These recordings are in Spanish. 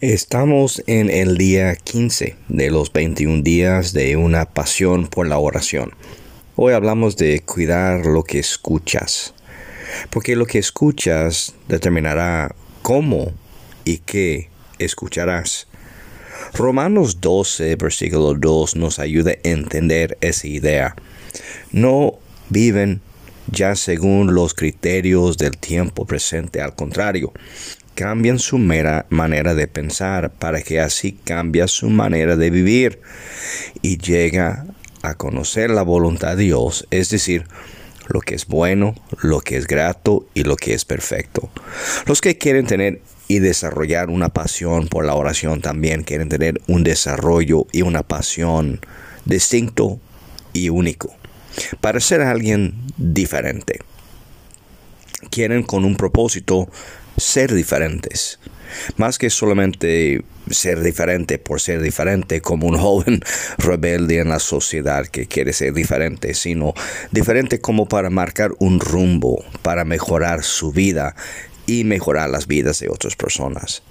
Estamos en el día 15 de los 21 días de una pasión por la oración. Hoy hablamos de cuidar lo que escuchas, porque lo que escuchas determinará cómo y qué escucharás. Romanos 12, versículo 2 nos ayuda a entender esa idea. No viven ya según los criterios del tiempo presente, al contrario, cambian su mera manera de pensar para que así cambie su manera de vivir y llega a conocer la voluntad de Dios, es decir, lo que es bueno, lo que es grato y lo que es perfecto. Los que quieren tener y desarrollar una pasión por la oración también quieren tener un desarrollo y una pasión distinto y único. Para ser alguien diferente. Quieren con un propósito ser diferentes. Más que solamente ser diferente por ser diferente como un joven rebelde en la sociedad que quiere ser diferente, sino diferente como para marcar un rumbo, para mejorar su vida y mejorar las vidas de otras personas.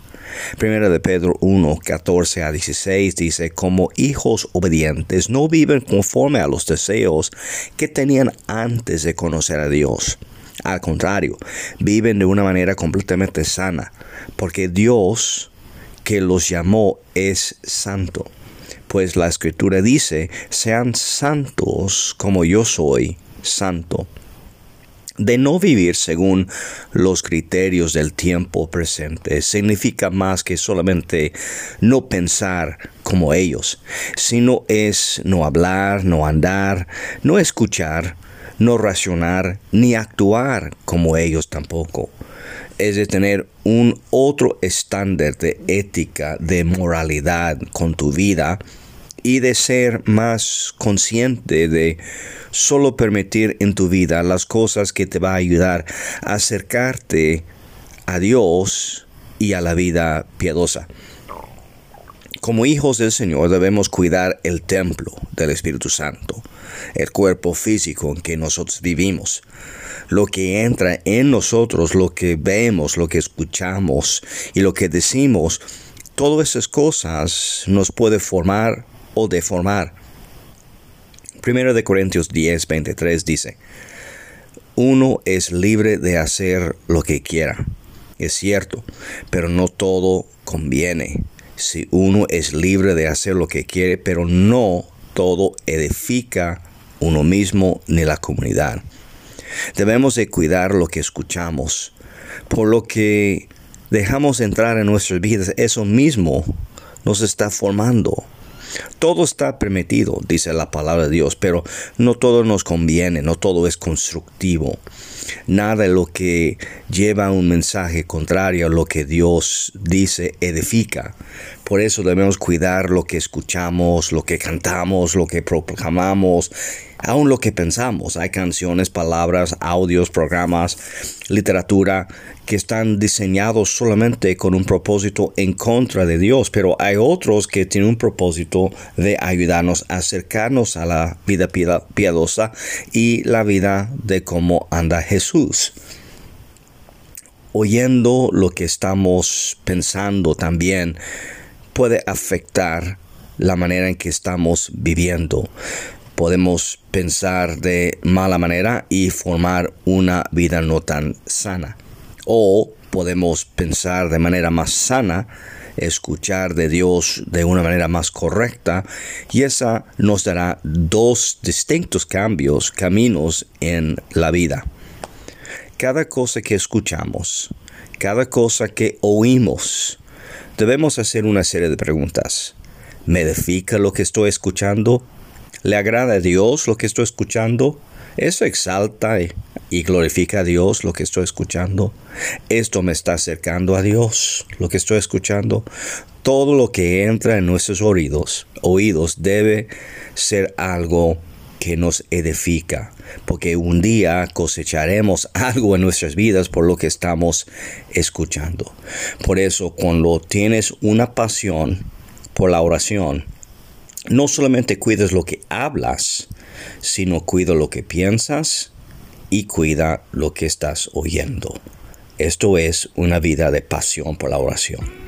Primera de Pedro 1, 14 a 16 dice, como hijos obedientes no viven conforme a los deseos que tenían antes de conocer a Dios al contrario, viven de una manera completamente sana, porque Dios que los llamó es santo. Pues la escritura dice, sean santos como yo soy santo. De no vivir según los criterios del tiempo presente significa más que solamente no pensar como ellos, sino es no hablar, no andar, no escuchar, no racionar ni actuar como ellos tampoco. Es de tener un otro estándar de ética, de moralidad con tu vida y de ser más consciente de solo permitir en tu vida las cosas que te va a ayudar a acercarte a Dios y a la vida piadosa. Como hijos del Señor debemos cuidar el templo del Espíritu Santo, el cuerpo físico en que nosotros vivimos. Lo que entra en nosotros, lo que vemos, lo que escuchamos y lo que decimos, todas esas cosas nos puede formar o deformar. Primero de Corintios 10, 23 dice, uno es libre de hacer lo que quiera. Es cierto, pero no todo conviene si uno es libre de hacer lo que quiere, pero no todo edifica uno mismo ni la comunidad. Debemos de cuidar lo que escuchamos, por lo que dejamos entrar en nuestras vidas, eso mismo nos está formando. Todo está permitido, dice la palabra de Dios, pero no todo nos conviene, no todo es constructivo. Nada de lo que lleva un mensaje contrario a lo que Dios dice edifica. Por eso debemos cuidar lo que escuchamos, lo que cantamos, lo que proclamamos, aún lo que pensamos. Hay canciones, palabras, audios, programas, literatura que están diseñados solamente con un propósito en contra de Dios, pero hay otros que tienen un propósito de ayudarnos a acercarnos a la vida piadosa y la vida de cómo anda Jesús oyendo lo que estamos pensando también puede afectar la manera en que estamos viviendo. Podemos pensar de mala manera y formar una vida no tan sana. O podemos pensar de manera más sana, escuchar de Dios de una manera más correcta y esa nos dará dos distintos cambios, caminos en la vida. Cada cosa que escuchamos, cada cosa que oímos, debemos hacer una serie de preguntas. ¿Me edifica lo que estoy escuchando? ¿Le agrada a Dios lo que estoy escuchando? ¿Eso exalta y glorifica a Dios lo que estoy escuchando? ¿Esto me está acercando a Dios lo que estoy escuchando? Todo lo que entra en nuestros oídos, oídos debe ser algo que nos edifica, porque un día cosecharemos algo en nuestras vidas por lo que estamos escuchando. Por eso, cuando tienes una pasión por la oración, no solamente cuidas lo que hablas, sino cuida lo que piensas y cuida lo que estás oyendo. Esto es una vida de pasión por la oración.